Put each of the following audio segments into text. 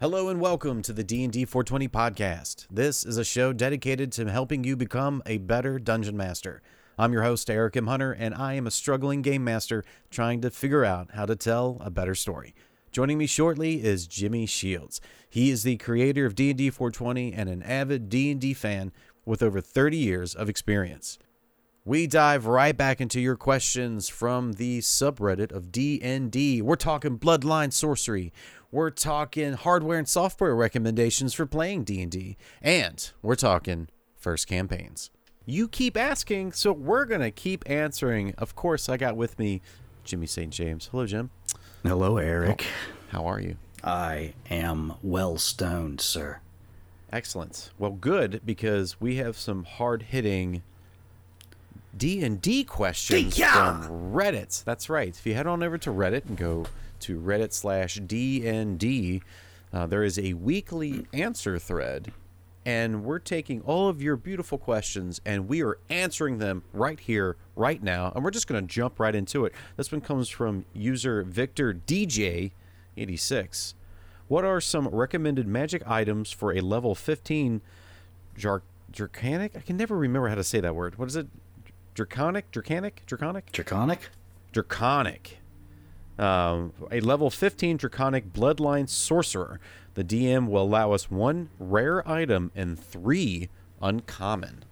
Hello and welcome to the D&D 420 podcast. This is a show dedicated to helping you become a better dungeon master. I'm your host Eric M. Hunter and I am a struggling game master trying to figure out how to tell a better story. Joining me shortly is Jimmy Shields. He is the creator of D&D 420 and an avid D&D fan with over 30 years of experience. We dive right back into your questions from the subreddit of D&D. We're talking bloodline sorcery. We're talking hardware and software recommendations for playing D&D, and we're talking first campaigns. You keep asking, so we're going to keep answering. Of course, I got with me Jimmy St. James. Hello, Jim. Hello, Eric. How are you? I am well stoned, sir. Excellent. Well, good because we have some hard-hitting D&D questions Yeah. from Reddit. That's right. If you head on over to Reddit and go to Reddit slash DND, uh, there is a weekly answer thread, and we're taking all of your beautiful questions and we are answering them right here, right now. And we're just going to jump right into it. This one comes from user Victor DJ86. What are some recommended magic items for a level 15 jar- Draconic? I can never remember how to say that word. What is it? Draconic? Draconic? Draconic? Draconic? Draconic. Um, a level 15 Draconic Bloodline Sorcerer. The DM will allow us one rare item and three uncommon.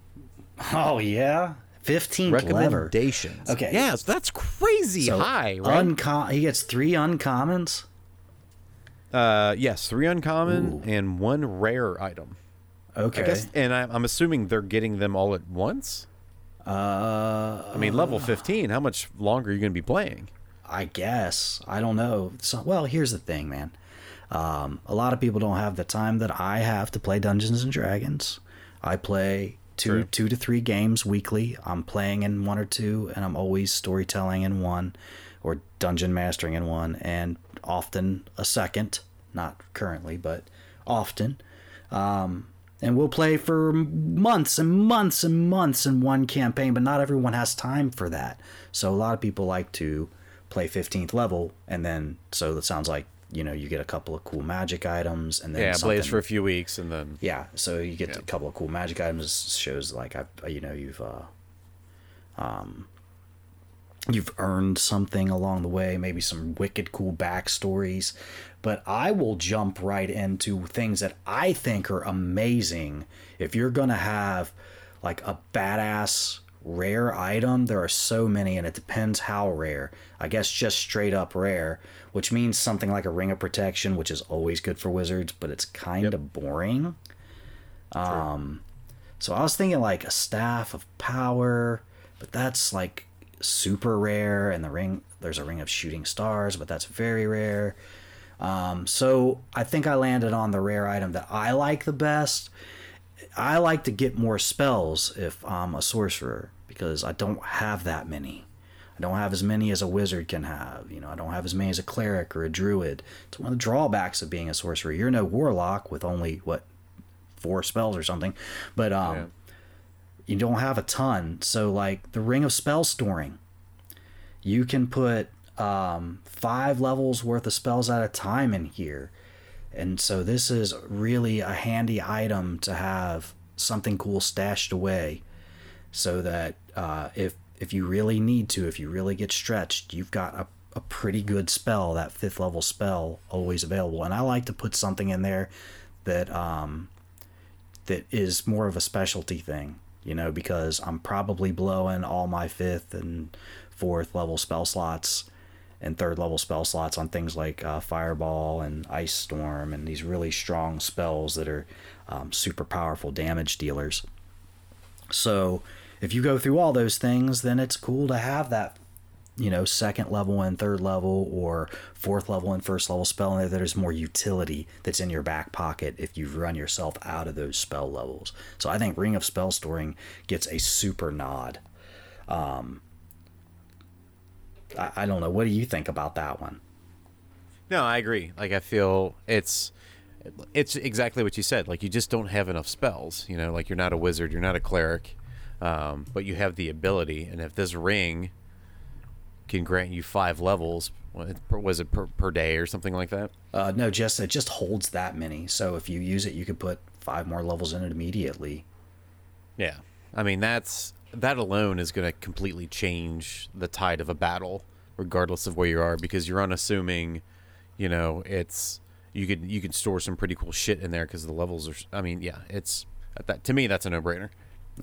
Oh, yeah? 15 lever. Recommendations. Okay. Yes, that's crazy So, high, right? uncom- he gets three uncommons? uh, yes, three uncommon Ooh. and one rare item. Okay. I guess, and I, I'm assuming they're getting them all at once. uh, I mean, level 15. How much longer are you going to be playing? I guess. I don't know. So, well, here's the thing, man. Um, a lot of people don't have the time that I have to play Dungeons and Dragons. I play two True. two to three games weekly. I'm playing in one or two, and I'm always storytelling in one, or dungeon mastering in one, and often a second. Not currently, but often. Um, and we'll play for months and months and months in one campaign, but not everyone has time for that. So a lot of people like to play 15th level, and then so that sounds like you know you get a couple of cool magic items, and then Yeah, something, Blaze for a few weeks and then. yeah. So you get a couple of cool magic items. Shows like I, you know, you've uh, um, you've earned something along the way. Maybe some wicked cool backstories. But I will jump right into things that I think are amazing. If you're gonna have like a badass rare item, there are so many, and it depends how rare. I guess just straight up rare, which means something like a ring of protection, which is always good for wizards, but it's kind of boring. Um, so I was thinking like a staff of power, but that's like super rare. And the ring, there's a ring of shooting stars, but that's very rare. Um, so I think I landed on the rare item that I like the best. I like to get more spells if I'm a sorcerer because I don't have that many. I don't have as many as a wizard can have. You know, I don't have as many as a cleric or a druid. It's one of the drawbacks of being a sorcerer. You're no warlock with only what four spells or something, but um, Yeah. you don't have a ton. So like the ring of spell storing, you can put um, five levels worth of spells at a time in here. And so this is really a handy item to have something cool stashed away so that uh, if if you really need to, if you really get stretched, you've got a, a pretty good spell, that fifth level spell always available. And I like to put something in there that um, that is more of a specialty thing, you know, because I'm probably blowing all my fifth and fourth level spell slots and third level spell slots on things like uh, Fireball and Ice Storm and these really strong spells that are um, super powerful damage dealers. So if you go through all those things, then it's cool to have that, you know, second level and third level or fourth level and first level spell in there that is more utility that's in your back pocket if you've run yourself out of those spell levels. So I think Ring of Spell Storing gets a super nod. Um, I, I don't know. What do you think about that one? No, I agree. Like I feel it's it's exactly what you said. Like you just don't have enough spells. You know, like you're not a wizard, you're not a cleric, um, but you have the ability. And if this ring can grant you five levels. Was it per, per day or something like that? Uh, no, just it just holds that many. So if you use it, you could put five more levels in it immediately. Yeah. I mean, that's that alone is going to completely change the tide of a battle, regardless of where you are, because you're unassuming. You know, it's you could you could store some pretty cool shit in there because the levels are. I mean, yeah, it's that to me that's a no brainer.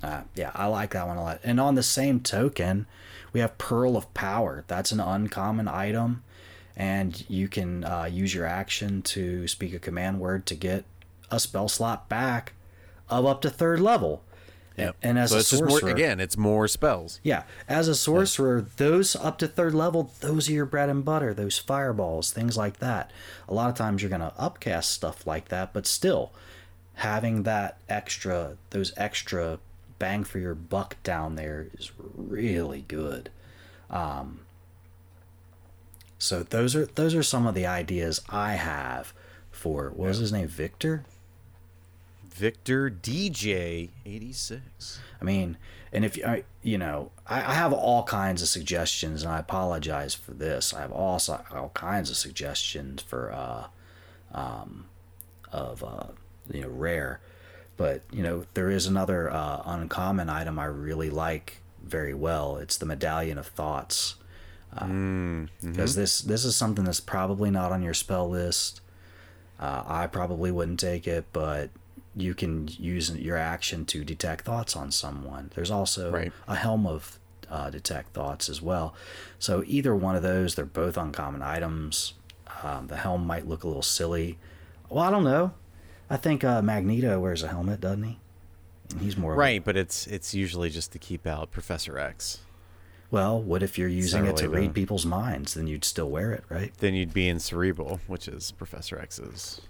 Uh, yeah, I like that one a lot. And on the same token, we have Pearl of Power. That's an uncommon item, and you can uh, use your action to speak a command word to get a spell slot back of up to third level. Yep. And as so a sorcerer, more again, it's more spells. yeah, as a sorcerer, those up to third level, those are your bread and butter. Those fireballs, things like that. A lot of times you're gonna upcast stuff like that, but still, having that extra, those extra bang for your buck down there is really good. Um, so those are those are some of the ideas I have for what was his name, Victor? Victor DJ eighty six. I mean, and if you, I- you know, I, I have all kinds of suggestions, and I apologize for this. I have all all kinds of suggestions for, uh, um, of uh, you know, rare, but you know, there is another uh, uncommon item I really like very well. It's the Medallion of Thoughts, because this this is something that's probably not on your spell list. Uh, I probably wouldn't take it, but you can use your action to detect thoughts on someone. There's also Right. a helm of uh, detect thoughts as well. So either one of those, they're both uncommon items. Um, the helm might look a little silly. Well, I don't know. I think uh, Magneto wears a helmet, doesn't he? And he's more of a- Right, but it's it's usually just to keep out Professor X. well, what if you're using it to read people's minds? Then you'd still wear it, right? Then you'd be in Cerebro, which is Professor X's.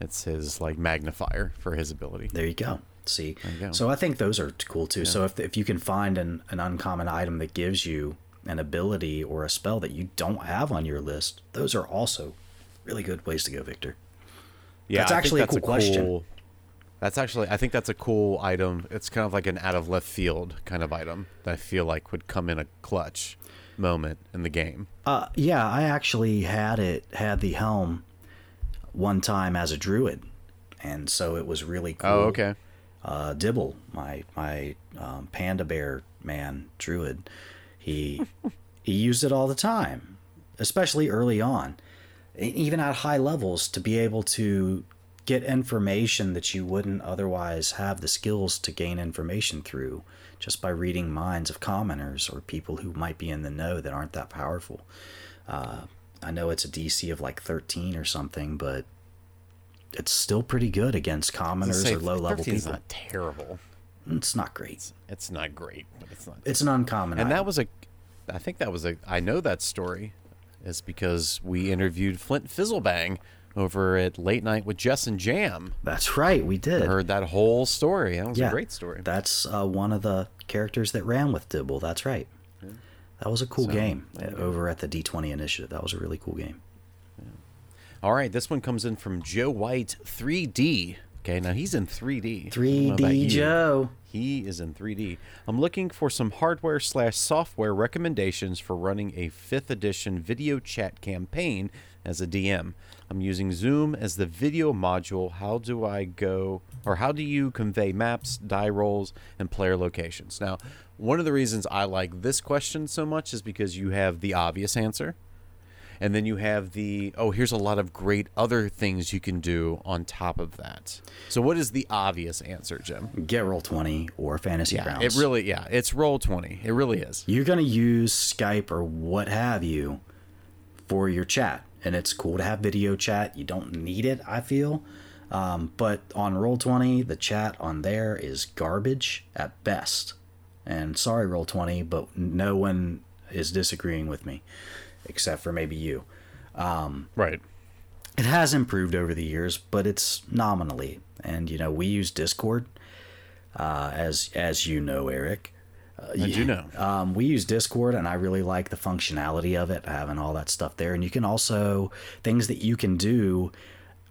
It's his like magnifier for his ability. There you go. See, you go. so I think those are cool too. So if if you can find an, an uncommon item that gives you an ability or a spell that you don't have on your list, those are also really good ways to go, Victor. Yeah, That's I think actually a that's cool question. cool- That's actually, I think that's a cool item. It's kind of like an out of left field kind of item that I feel like would come in a clutch moment in the game. Uh, yeah, I actually had it had the helm one time as a druid, and so it was really cool. Oh, okay. uh, Dibble, my my um, panda bear man druid, he he used it all the time, especially early on, even at high levels, to be able to get information that you wouldn't otherwise have the skills to gain information through just by reading minds of commoners or people who might be in the know that aren't that powerful. Uh, I know it's a DC of like 13 or something, but it's still pretty good against commoners Say, or low level 13 is people. not terrible. It's not great. It's not great, but it's not. It's an uncommon. and that was a, I think that was a. I know that story, is because we interviewed Flint Fizzlebang over at Late Night with Jess and Jam. that's right. We did. I Heard that whole story. That was yeah, a great story. That's uh, one of the characters that ran with Dibble. That's right. That was a cool So, game uh, over at the D20 Initiative. That was a really cool game. All right, this one comes in from Joe White, 3D. Okay, now he's in 3D. I don't know about 3D. Joe. He is in 3D. I'm looking for some hardware slash software recommendations for running a 5th edition video chat campaign as a DM. I'm using Zoom as the video module. How do I go, or how do you convey maps, die rolls, and player locations? Now, one of the reasons I like this question so much is because you have the obvious answer. And then you have the, oh, here's a lot of great other things you can do on top of that. So, what is the obvious answer, Jim? Get roll 20 or Fantasy Yeah, Grounds. it really, yeah, it's roll twenty. It really is. You're going to use Skype or what have you for your chat. And it's cool to have video chat. You don't need it, I feel. Um, but on Roll20, the chat on there is garbage at best. And sorry, Roll20, but no one is disagreeing with me, except for maybe you. Um, Right. It has improved over the years, but it's nominally. And you know, we use Discord, uh, as as you know, Eric. Uh, I do know. Um, we use Discord, and I really like the functionality of it, having all that stuff there. And you can also things that you can do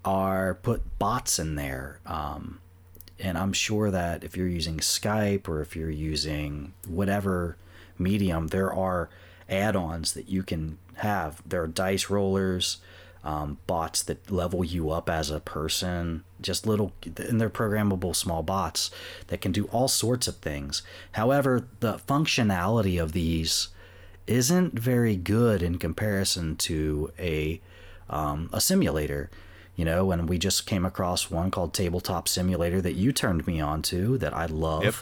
are put bots in there. Um, and I'm sure that if you're using Skype or if you're using whatever medium, there are add-ons that you can have. There are dice rollers, um, bots that level you up as a person, just little, and they're programmable small bots that can do all sorts of things. However, the functionality of these isn't very good in comparison to a um, a simulator. You know, and we just came across one called Tabletop Simulator that you turned me on to that I love. Yep.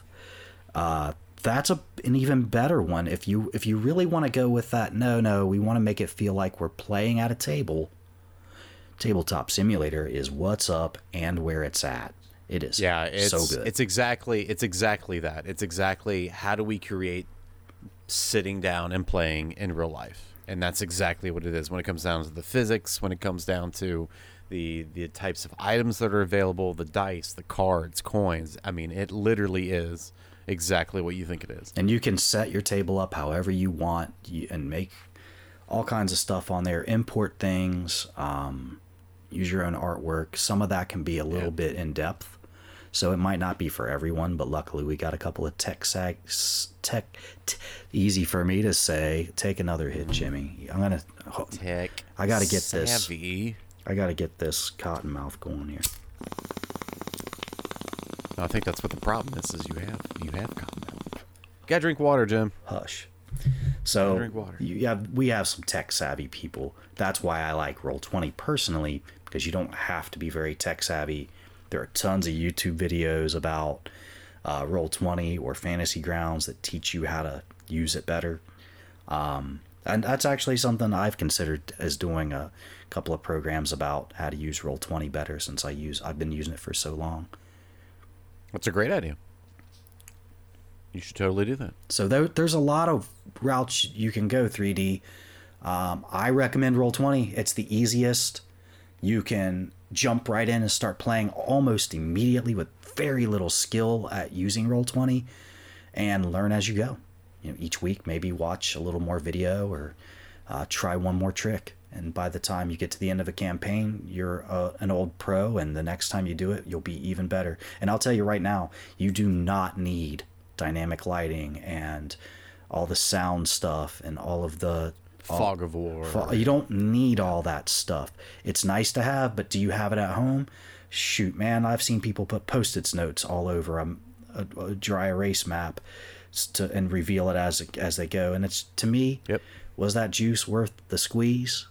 Uh, that's a an even better one if you if you really want to go with that. No, no, we want to make it feel like we're playing at a table. Tabletop Simulator is what's up and where it's at. It is Yeah, it's so good. it's exactly it's exactly that. It's exactly how do we create sitting down and playing in real life. And that's exactly what it is when it comes down to the physics, when it comes down to the the types of items that are available, the dice, the cards, coins. I mean, it literally is exactly what you think it is. and you can set your table up however you want and make all kinds of stuff on there import things um, use your own artwork some of that can be a little Yeah. bit in depth so it might not be for everyone but luckily we got a couple of tech sags tech t- easy for me to say take another hit jimmy i'm gonna Tech. I gotta get this. savvy. i gotta get this cotton mouth going here I think that's what the problem is. Is you have you have cotton mouth. Gotta drink water, Jim. hush. So Drink water. you have we have some tech savvy people. That's why I like Roll Twenty personally because you don't have to be very tech savvy. There are tons of YouTube videos about uh, Roll Twenty or Fantasy Grounds that teach you how to use it better. Um, and that's actually something I've considered as doing a couple of programs about how to use Roll Twenty better since I use I've been using it for so long. That's a great idea. You should totally do that. So there, there's a lot of routes you can go 3D. Um, I recommend Roll20. It's the easiest. You can jump right in and start playing almost immediately with very little skill at using Roll20 and learn as you go. You know, each week maybe watch a little more video or uh, try one more trick. And by the time you get to the end of a campaign, you're uh, an old pro, and the next time you do it, you'll be even better. And I'll tell you right now, you do not need dynamic lighting and all the sound stuff and all of the Fog of War. Fo- You don't need all that stuff. It's nice to have, but do you have it at home? Shoot, man, I've seen people put post-its notes all over a, a, a dry erase map to and reveal it as as they go. And it's to me, Yep. was that juice worth the squeeze?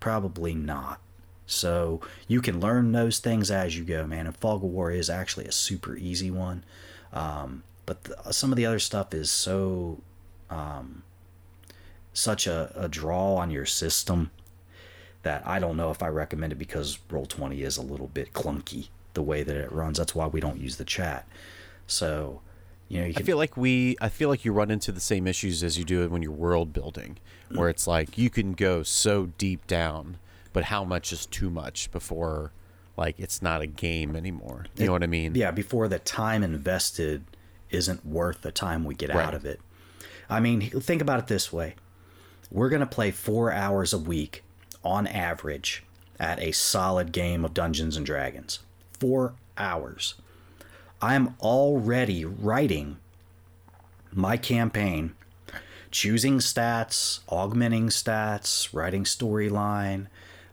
Probably not. So you can learn those things as you go, man. And Fog of War is actually a super easy one, um, but the, some of the other stuff is so um, such a, a draw on your system that I don't know if I recommend it because Roll Twenty is a little bit clunky the way that it runs. That's why we don't use the chat. So you know, you I feel like we I feel like you run into the same issues as you do when you're world building, where it's like you can go so deep down, but how much is too much before like it's not a game anymore. You know what I mean? yeah, before the time invested isn't worth the time we get Right. out of it. I mean, think about it this way. We're going to play 4 hours a week on average at a solid game of Dungeons and Dragons. 4 hours. I'm already writing my campaign, choosing stats, augmenting stats, writing storyline,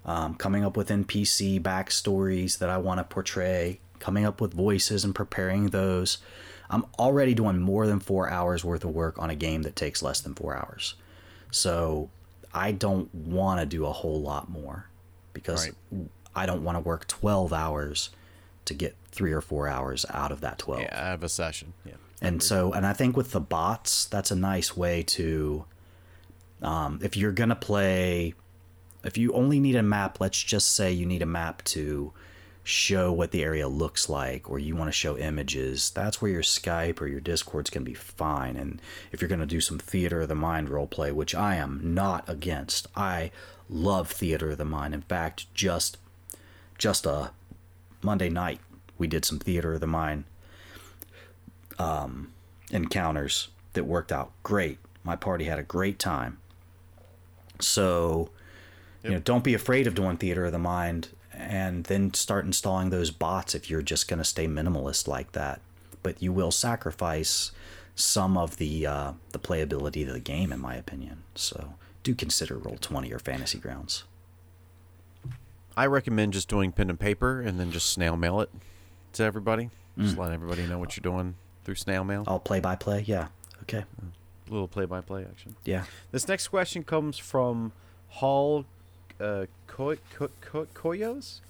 um, coming up with NPC backstories that I want to portray, coming up with voices and preparing those. I'm already doing more than four hours worth of work on a game that takes less than four hours. So I don't want to do a whole lot more because I don't want to work 12 hours to get three or four hours out of that 12. Yeah, I have a session. Yeah. And so, and I think with the bots, that's a nice way to, um, if you're going to play, if you only need a map, let's just say you need a map to show what the area looks like, or you want to show images, that's where your Skype or your Discord's going to be fine. And if you're going to do some theater of the mind role play, which I am not against, I love theater of the mind. In fact, just, just a Monday night, we did some theater of the mind encounters that worked out great. My party had a great time. So, you know, don't be afraid of doing theater of the mind and then start installing those bots if you're just going to stay minimalist like that. But you will sacrifice some of the uh, the playability of the game, in my opinion. So do consider Roll Twenty or Fantasy Grounds. I recommend just doing pen and paper and then just snail mail it to everybody. Just let everybody know what you're doing through snail mail. All play by play, yeah. Okay, A little play-by-play action. yeah. This next question comes from Hall uh, Koyos?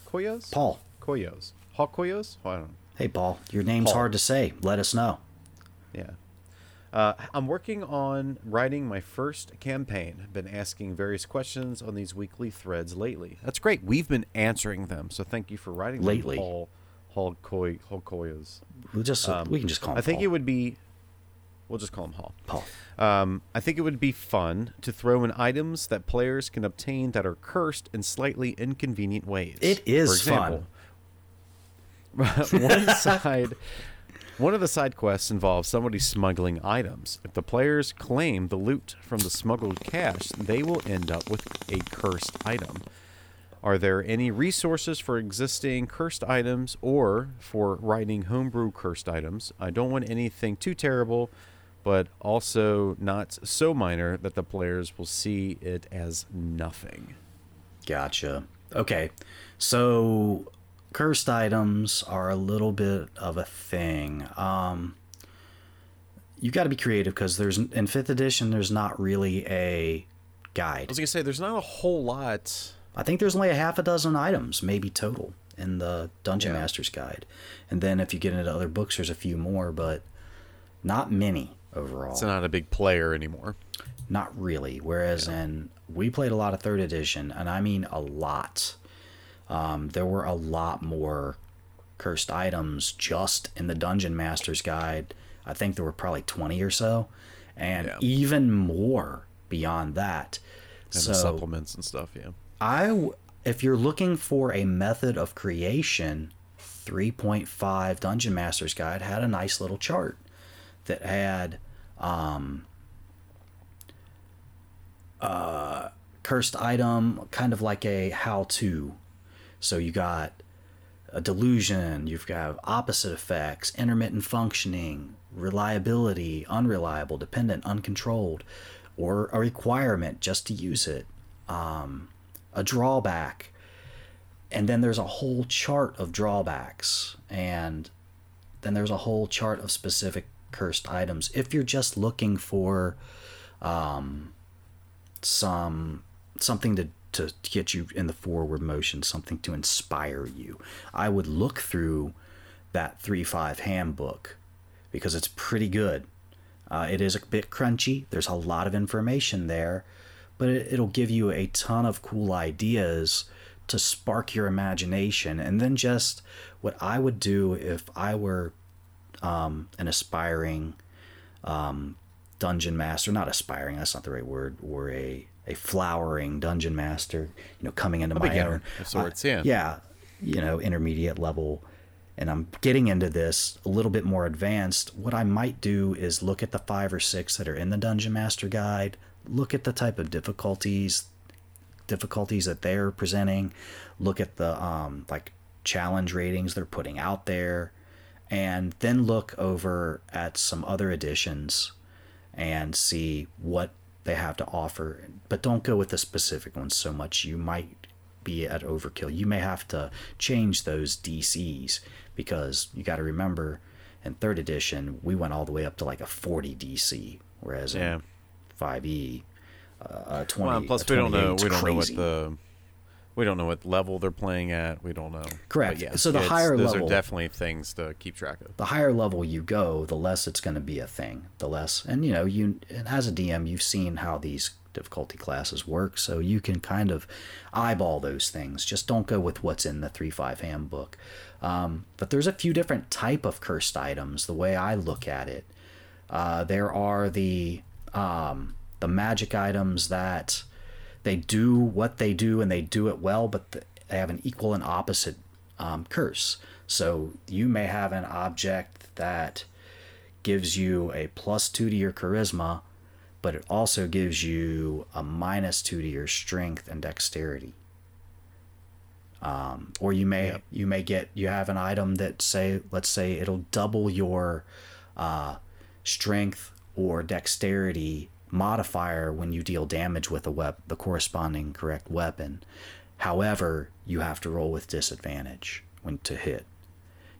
Koyos? Paul, Koyos. Hall Koyos? Oh, I don't know. hey Paul, your name's Paul. hard to say. Let us know. Yeah. Uh, I'm working on writing my first campaign. I've been asking various questions on these weekly threads lately. That's great. We've been answering them, so thank you for writing them, Lately. Paul Hall Koy Hall Koyos. We'll just we can just call him. Um, I think Paul. it would be. We'll just call him Paul. Paul. Um, I think it would be fun to throw in items that players can obtain that are cursed in slightly inconvenient ways. It is For example, one side, one of the side quests involves somebody smuggling items. If the players claim the loot from the smuggled cache, they will end up with a cursed item. Are there any resources for existing cursed items or for writing homebrew cursed items? I don't want anything too terrible, but also not so minor that the players will see it as nothing. Gotcha. Okay. So cursed items are a little bit of a thing. Um you got to be creative because there's in 5th edition there's not really a guide. I was gonna say there's not a whole lot. I think there's only a half a dozen items maybe total in the Dungeon Yeah. Master's guide. And then if you get into other books there's a few more but not many overall. It's not a big player anymore. Not really. Whereas in we played a lot of third edition, and I mean a lot. Um, there were a lot more cursed items just in the Dungeon Master's Guide. I think there were probably twenty or so, and Yeah. even more beyond that. And so the supplements and stuff, yeah. I, if you're looking for a method of creation, 3.5 Dungeon Master's Guide had a nice little chart that had um, uh, cursed item, kind of like a how-to. So you got a delusion, you've got opposite effects, intermittent functioning, reliability, unreliable, dependent, uncontrolled, or a requirement just to use it um, a drawback, and then there's a whole chart of drawbacks, and then there's a whole chart of specific cursed items. If you're just looking for um, some something to to get you in the forward motion, something to inspire you, I would look through that three five handbook because it's pretty good. Uh, it is a bit crunchy. There's a lot of information there, but it, it'll give you a ton of cool ideas to spark your imagination. And then just what I would do if I were um, an aspiring um, dungeon master, not aspiring, that's not the right word, or a, a flowering dungeon master, you know, coming into my beginner own. of sorts, I- yeah. Yeah, you know, intermediate level and I'm getting into this a little bit more advanced, what I might do is look at the five or six that are in the Dungeon Master Guide, look at the type of difficulties difficulties that they're presenting, look at the um, like challenge ratings they're putting out there, and then look over at some other editions and see what they have to offer. But don't go with the specific ones so much. You might be at overkill. You may have to change those DCs because you got to remember in third edition we went all the way up to like a 40 DC, whereas Yeah. in 5e uh, a 20. Well, plus we don't know we don't know what the we don't know what level they're playing at. We don't know. Correct. But So the higher those level- those are definitely things to keep track of. the higher level you go, the less it's going to be a thing. The less, and you know, you and as a DM, you've seen how these difficulty classes work, so you can kind of eyeball those things. Just don't go with what's in the three five handbook. Um, but there's a few different type of cursed items. The way I look at it, uh, there are the um, the magic items that they do what they do and they do it well, but they have an equal and opposite um, curse. So you may have an object that gives you a plus two to your charisma, but it also gives you a minus two to your strength and dexterity. Um, or you may Yep. you may get you have an item that say let's say it'll double your uh, strength or dexterity modifier when you deal damage with a wep- the corresponding correct weapon. However, you have to roll with disadvantage when to hit.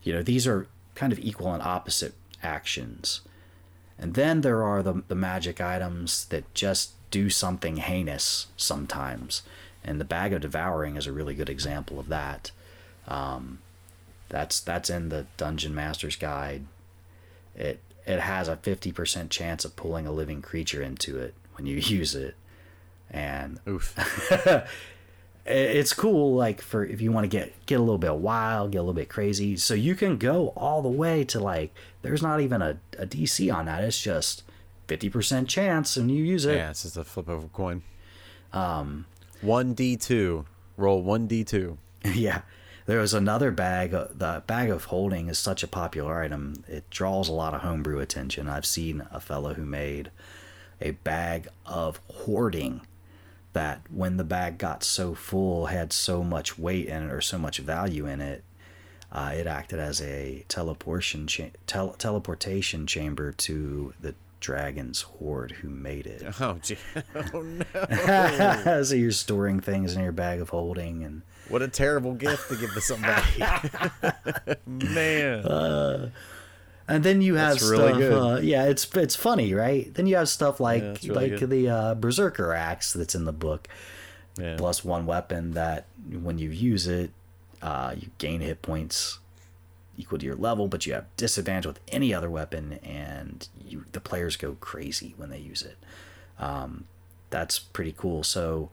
You know, these are kind of equal and opposite actions. And then there are the, the magic items that just do something heinous sometimes. And the Bag of Devouring is a really good example of that. Um, that's that's in the Dungeon Master's Guide. It it has a fifty percent chance of pulling a living creature into it when you use it, and Oof. it's cool like for if you want to get get a little bit wild get a little bit crazy so you can go all the way to like there's not even a, a dc on that it's just 50% chance and you use it yeah, it's just a flip of a coin. Um, one D two. Roll one D two. yeah there was another bag uh, the bag of holding is such a popular item. It draws a lot of homebrew attention. I've seen a fellow who made a bag of hoarding that when the bag got so full had so much weight in it or so much value in it uh, it acted as a teleportation cha- tel- teleportation chamber to the dragon's hoard who made it Oh, gee. oh no! so you're storing things in your bag of holding and What a terrible gift to give to somebody. Man. And then you have That's stuff. really good. Uh, yeah, it's it's funny, right? Then you have stuff like Yeah, really like good. the uh, berserker axe that's in the book, Yeah. plus one weapon that when you use it, uh, you gain hit points equal to your level, but you have disadvantage with any other weapon, and you the players go crazy when they use it. Um, that's pretty cool. So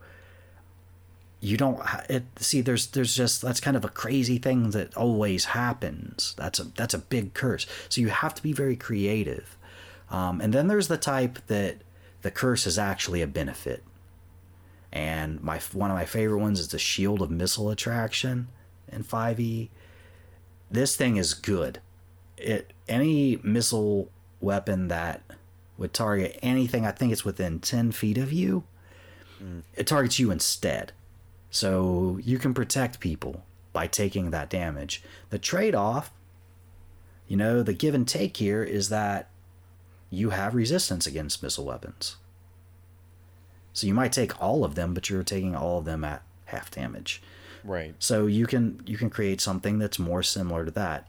you don't it see there's there's just that's kind of a crazy thing that always happens. That's a that's a big curse. So you have to be very creative. Um, and then there's the type that the curse is actually a benefit. And my one of my favorite ones is the shield of missile attraction in 5e this thing is good it any missile weapon that would target anything i think it's within 10 feet of you mm. it targets you instead so you can protect people by taking that damage. The trade off, you know, the give and take here is that you have resistance against missile weapons. So you might take all of them, but you're taking all of them at half damage. Right. So you can you can create something that's more similar to that.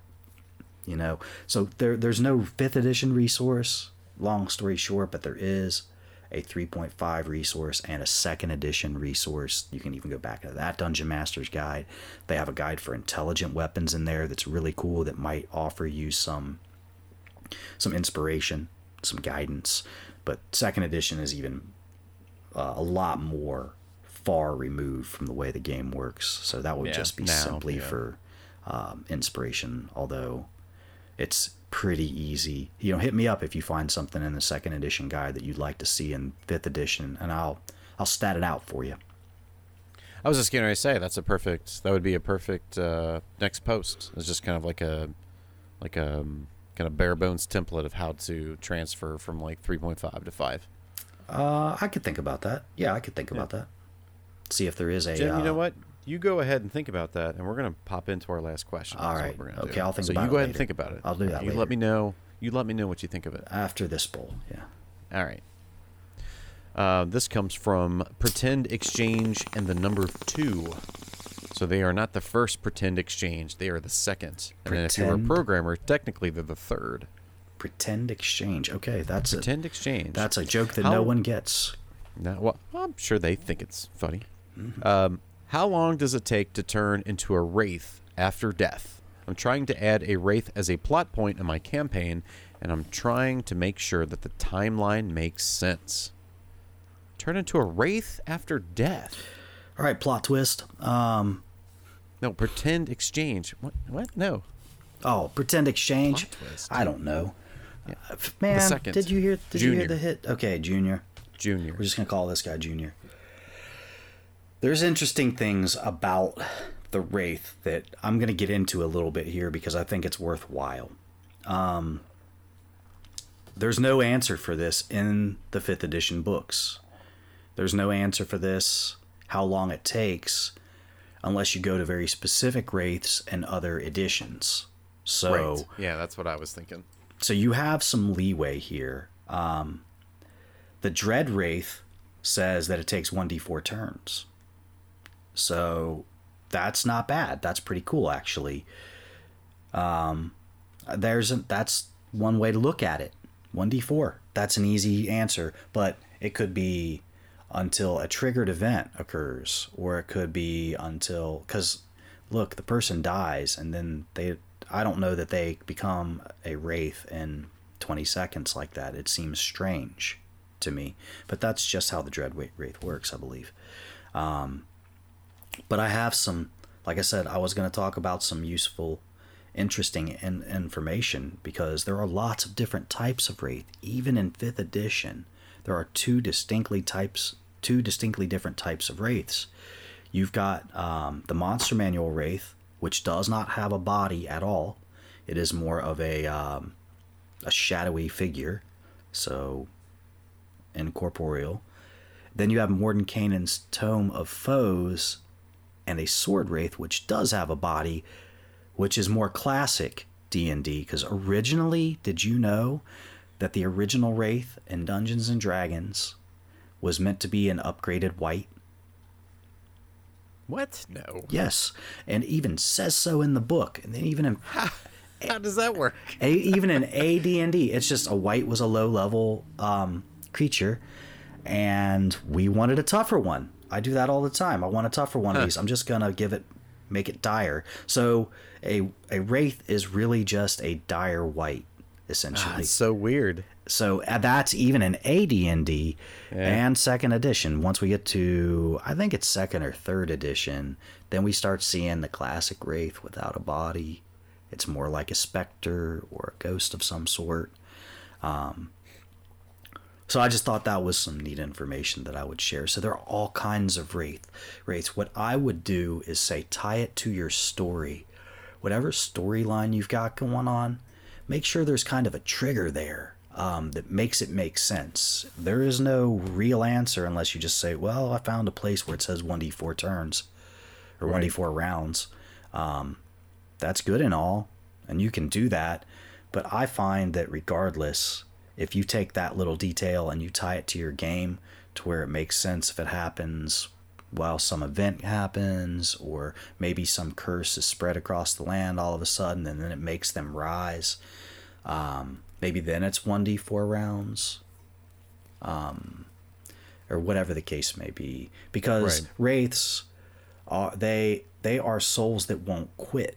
You know. So there there's no fifth edition resource, long story short, but there is a 3.5 resource and a second edition resource. You can even go back to that Dungeon Master's Guide. They have a guide for intelligent weapons in there that's really cool that might offer you some some inspiration, some guidance. But second edition is even uh, a lot more far removed from the way the game works. So that would Yeah, just be now, simply yeah. for um, inspiration, although it's pretty easy. You know, hit me up if you find something in the second edition guide that you'd like to see in fifth edition, and I'll I'll stat it out for you. I was just going to say that's a perfect. That would be a perfect uh, next post. It's just kind of like a, like a um, kind of bare bones template of how to transfer from like three point five to five. Uh, I could think about that. Yeah, I could think about that. See if there is a. Jim, uh, you know what? You go ahead and think about that, and we're gonna pop into our last question. All right. Okay, do. I'll think so about you go ahead later. and think about it. I'll do that You later. let me know. You let me know what you think of it. After this bowl, yeah. All right. Uh, this comes from Pretend Exchange and the number two. So they are not the first Pretend Exchange; they are the second. Pretend. And if you're a programmer, technically they're the third. Pretend exchange. Okay, that's a, Pretend Exchange. that's a joke that How- no one gets. No, well, I'm sure they think it's funny. Mm-hmm. Um, how long does it take to turn into a wraith after death? I'm trying to add a wraith as a plot point in my campaign, and I'm trying to make sure that the timeline makes sense. Turn into a wraith after death? All right, plot twist. Um, No, pretend exchange. What? What? No. oh, pretend exchange. I don't know. Uh, Man, did you hear? Did you hear the hit? Okay, Junior. Junior. We're just gonna call this guy Junior. There's interesting things about the Wraith that I'm gonna get into a little bit here because I think it's worthwhile. Um, there's no answer for this in the fifth edition books. There's no answer for this, how long it takes, unless you go to very specific wraiths and other editions. So Right. Yeah, that's what I was thinking. so you have some leeway here. Um, the Dread Wraith says that it takes 1d4 turns. So that's not bad. That's pretty cool, actually. Um, there's a, that's one way to look at it. 1d4. That's an easy answer, but it could be until a triggered event occurs, or it could be until because look, the person dies, and then they. I don't know that they become a wraith in 20 seconds like that. It seems strange to me, but that's just how the dread wraith works, I believe. Um, but I have some, like I said, I was going to talk about some useful, interesting in, information because there are lots of different types of wraith. Even in fifth edition, there are two distinctly types, two distinctly different types of wraiths. You've got um, the Monster Manual Wraith, which does not have a body at all. It is more of a um, a shadowy figure, so incorporeal. Then you have Mordenkainen's Tome of Foes and a Sword Wraith, which does have a body, which is more classic D&D. Because originally, did you know that the original Wraith in Dungeons and Dragons was meant to be an upgraded wight? What? No. Yes, and even says so in the book, and then even in how, how does that work? a, even in AD&D, it's just a wight was a low level um, creature, and we wanted a tougher one. I do that all the time. I want a tougher one huh. of these. I'm just gonna give it, make it dire. So a a wraith is really just a dire wight, essentially. Ah, so weird. So uh, that's even an AD&D yeah. and second edition. Once we get to, I think it's second or third edition, then we start seeing the classic wraith without a body. It's more like a specter or a ghost of some sort. Um, so I just thought that was some neat information that I would share. So there are all kinds of wraith wraiths. What I would do is say tie it to your story. Whatever storyline you've got going on, make sure there's kind of a trigger there um, that makes it make sense. There is no real answer unless you just say, "Well, I found a place where it says 1d4 turns or right. 1d4 rounds." Um, that's good and all, and you can do that. But I find that regardless, if you take that little detail and you tie it to your game to where it makes sense if it happens while some event happens or maybe some curse is spread across the land all of a sudden and then it makes them rise um, maybe then it's 1d4 rounds um, or whatever the case may be because right. wraiths are they they are souls that won't quit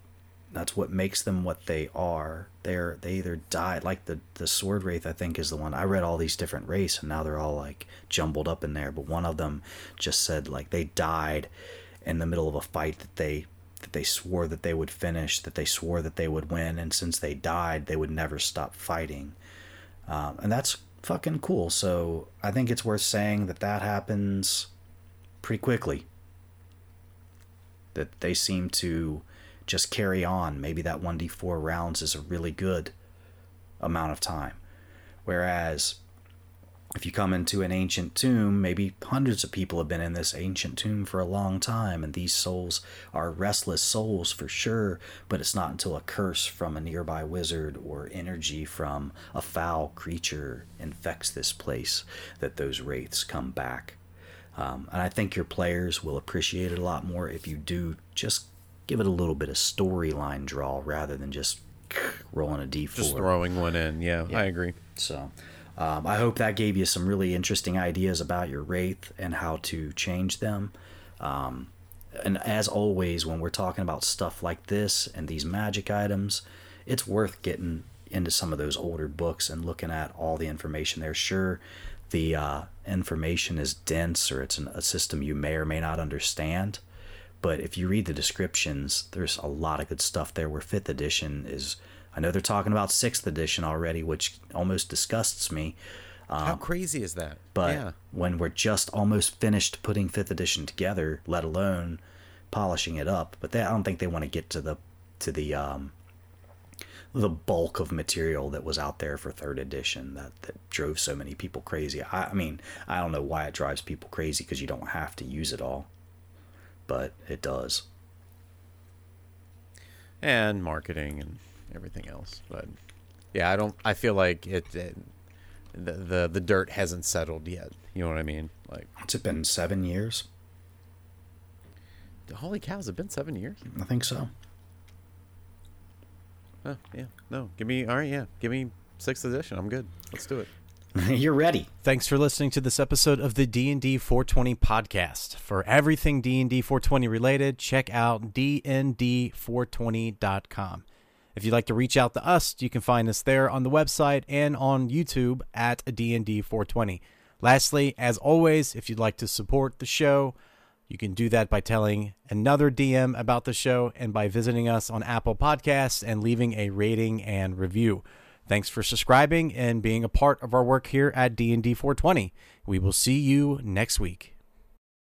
that's what makes them what they are. They're they either die like the the sword wraith I think is the one I read all these different race and now they're all like jumbled up in there. But one of them just said like they died in the middle of a fight that they that they swore that they would finish, that they swore that they would win, and since they died, they would never stop fighting. Um, and that's fucking cool. So I think it's worth saying that that happens pretty quickly. That they seem to just carry on. Maybe that 1d4 rounds is a really good amount of time. Whereas if you come into an ancient tomb, maybe hundreds of people have been in this ancient tomb for a long time, and these souls are restless souls for sure, but it's not until a curse from a nearby wizard or energy from a foul creature infects this place that those wraiths come back. Um, and I think your players will appreciate it a lot more if you do just give it a little bit of storyline draw rather than just rolling a d4. Just throwing one in. Yeah, yeah. I agree. So um, I hope that gave you some really interesting ideas about your Wraith and how to change them. Um, and as always, when we're talking about stuff like this and these magic items, it's worth getting into some of those older books and looking at all the information there. Sure, the uh, information is dense or it's an, a system you may or may not understand. But if you read the descriptions, there's a lot of good stuff there. Where fifth edition is, I know they're talking about sixth edition already, which almost disgusts me. Um, How crazy is that? But yeah. when we're just almost finished putting fifth edition together, let alone polishing it up, but they, I don't think they want to get to the to the um, the bulk of material that was out there for third edition that, that drove so many people crazy. I, I mean, I don't know why it drives people crazy because you don't have to use it all but it does. And marketing and everything else, but Yeah, I don't. I feel like it, it the, the the dirt hasn't settled yet. You know what I mean? Like, It's been seven years. holy cow, has it been seven years? I think so. Oh, yeah. No, give me. All right, yeah, give me sixth edition. I'm good. Let's do it. You're ready. Thanks for listening to this episode of the D&D 420 podcast. For everything D&D 420 related, check out dnd420.com. If you'd like to reach out to us, you can find us there on the website and on YouTube at D&D 420. Lastly, as always, if you'd like to support the show, you can do that by telling another DM about the show and by visiting us on Apple Podcasts and leaving a rating and review. Thanks for subscribing and being a part of our work here at D&D 420. We will see you next week.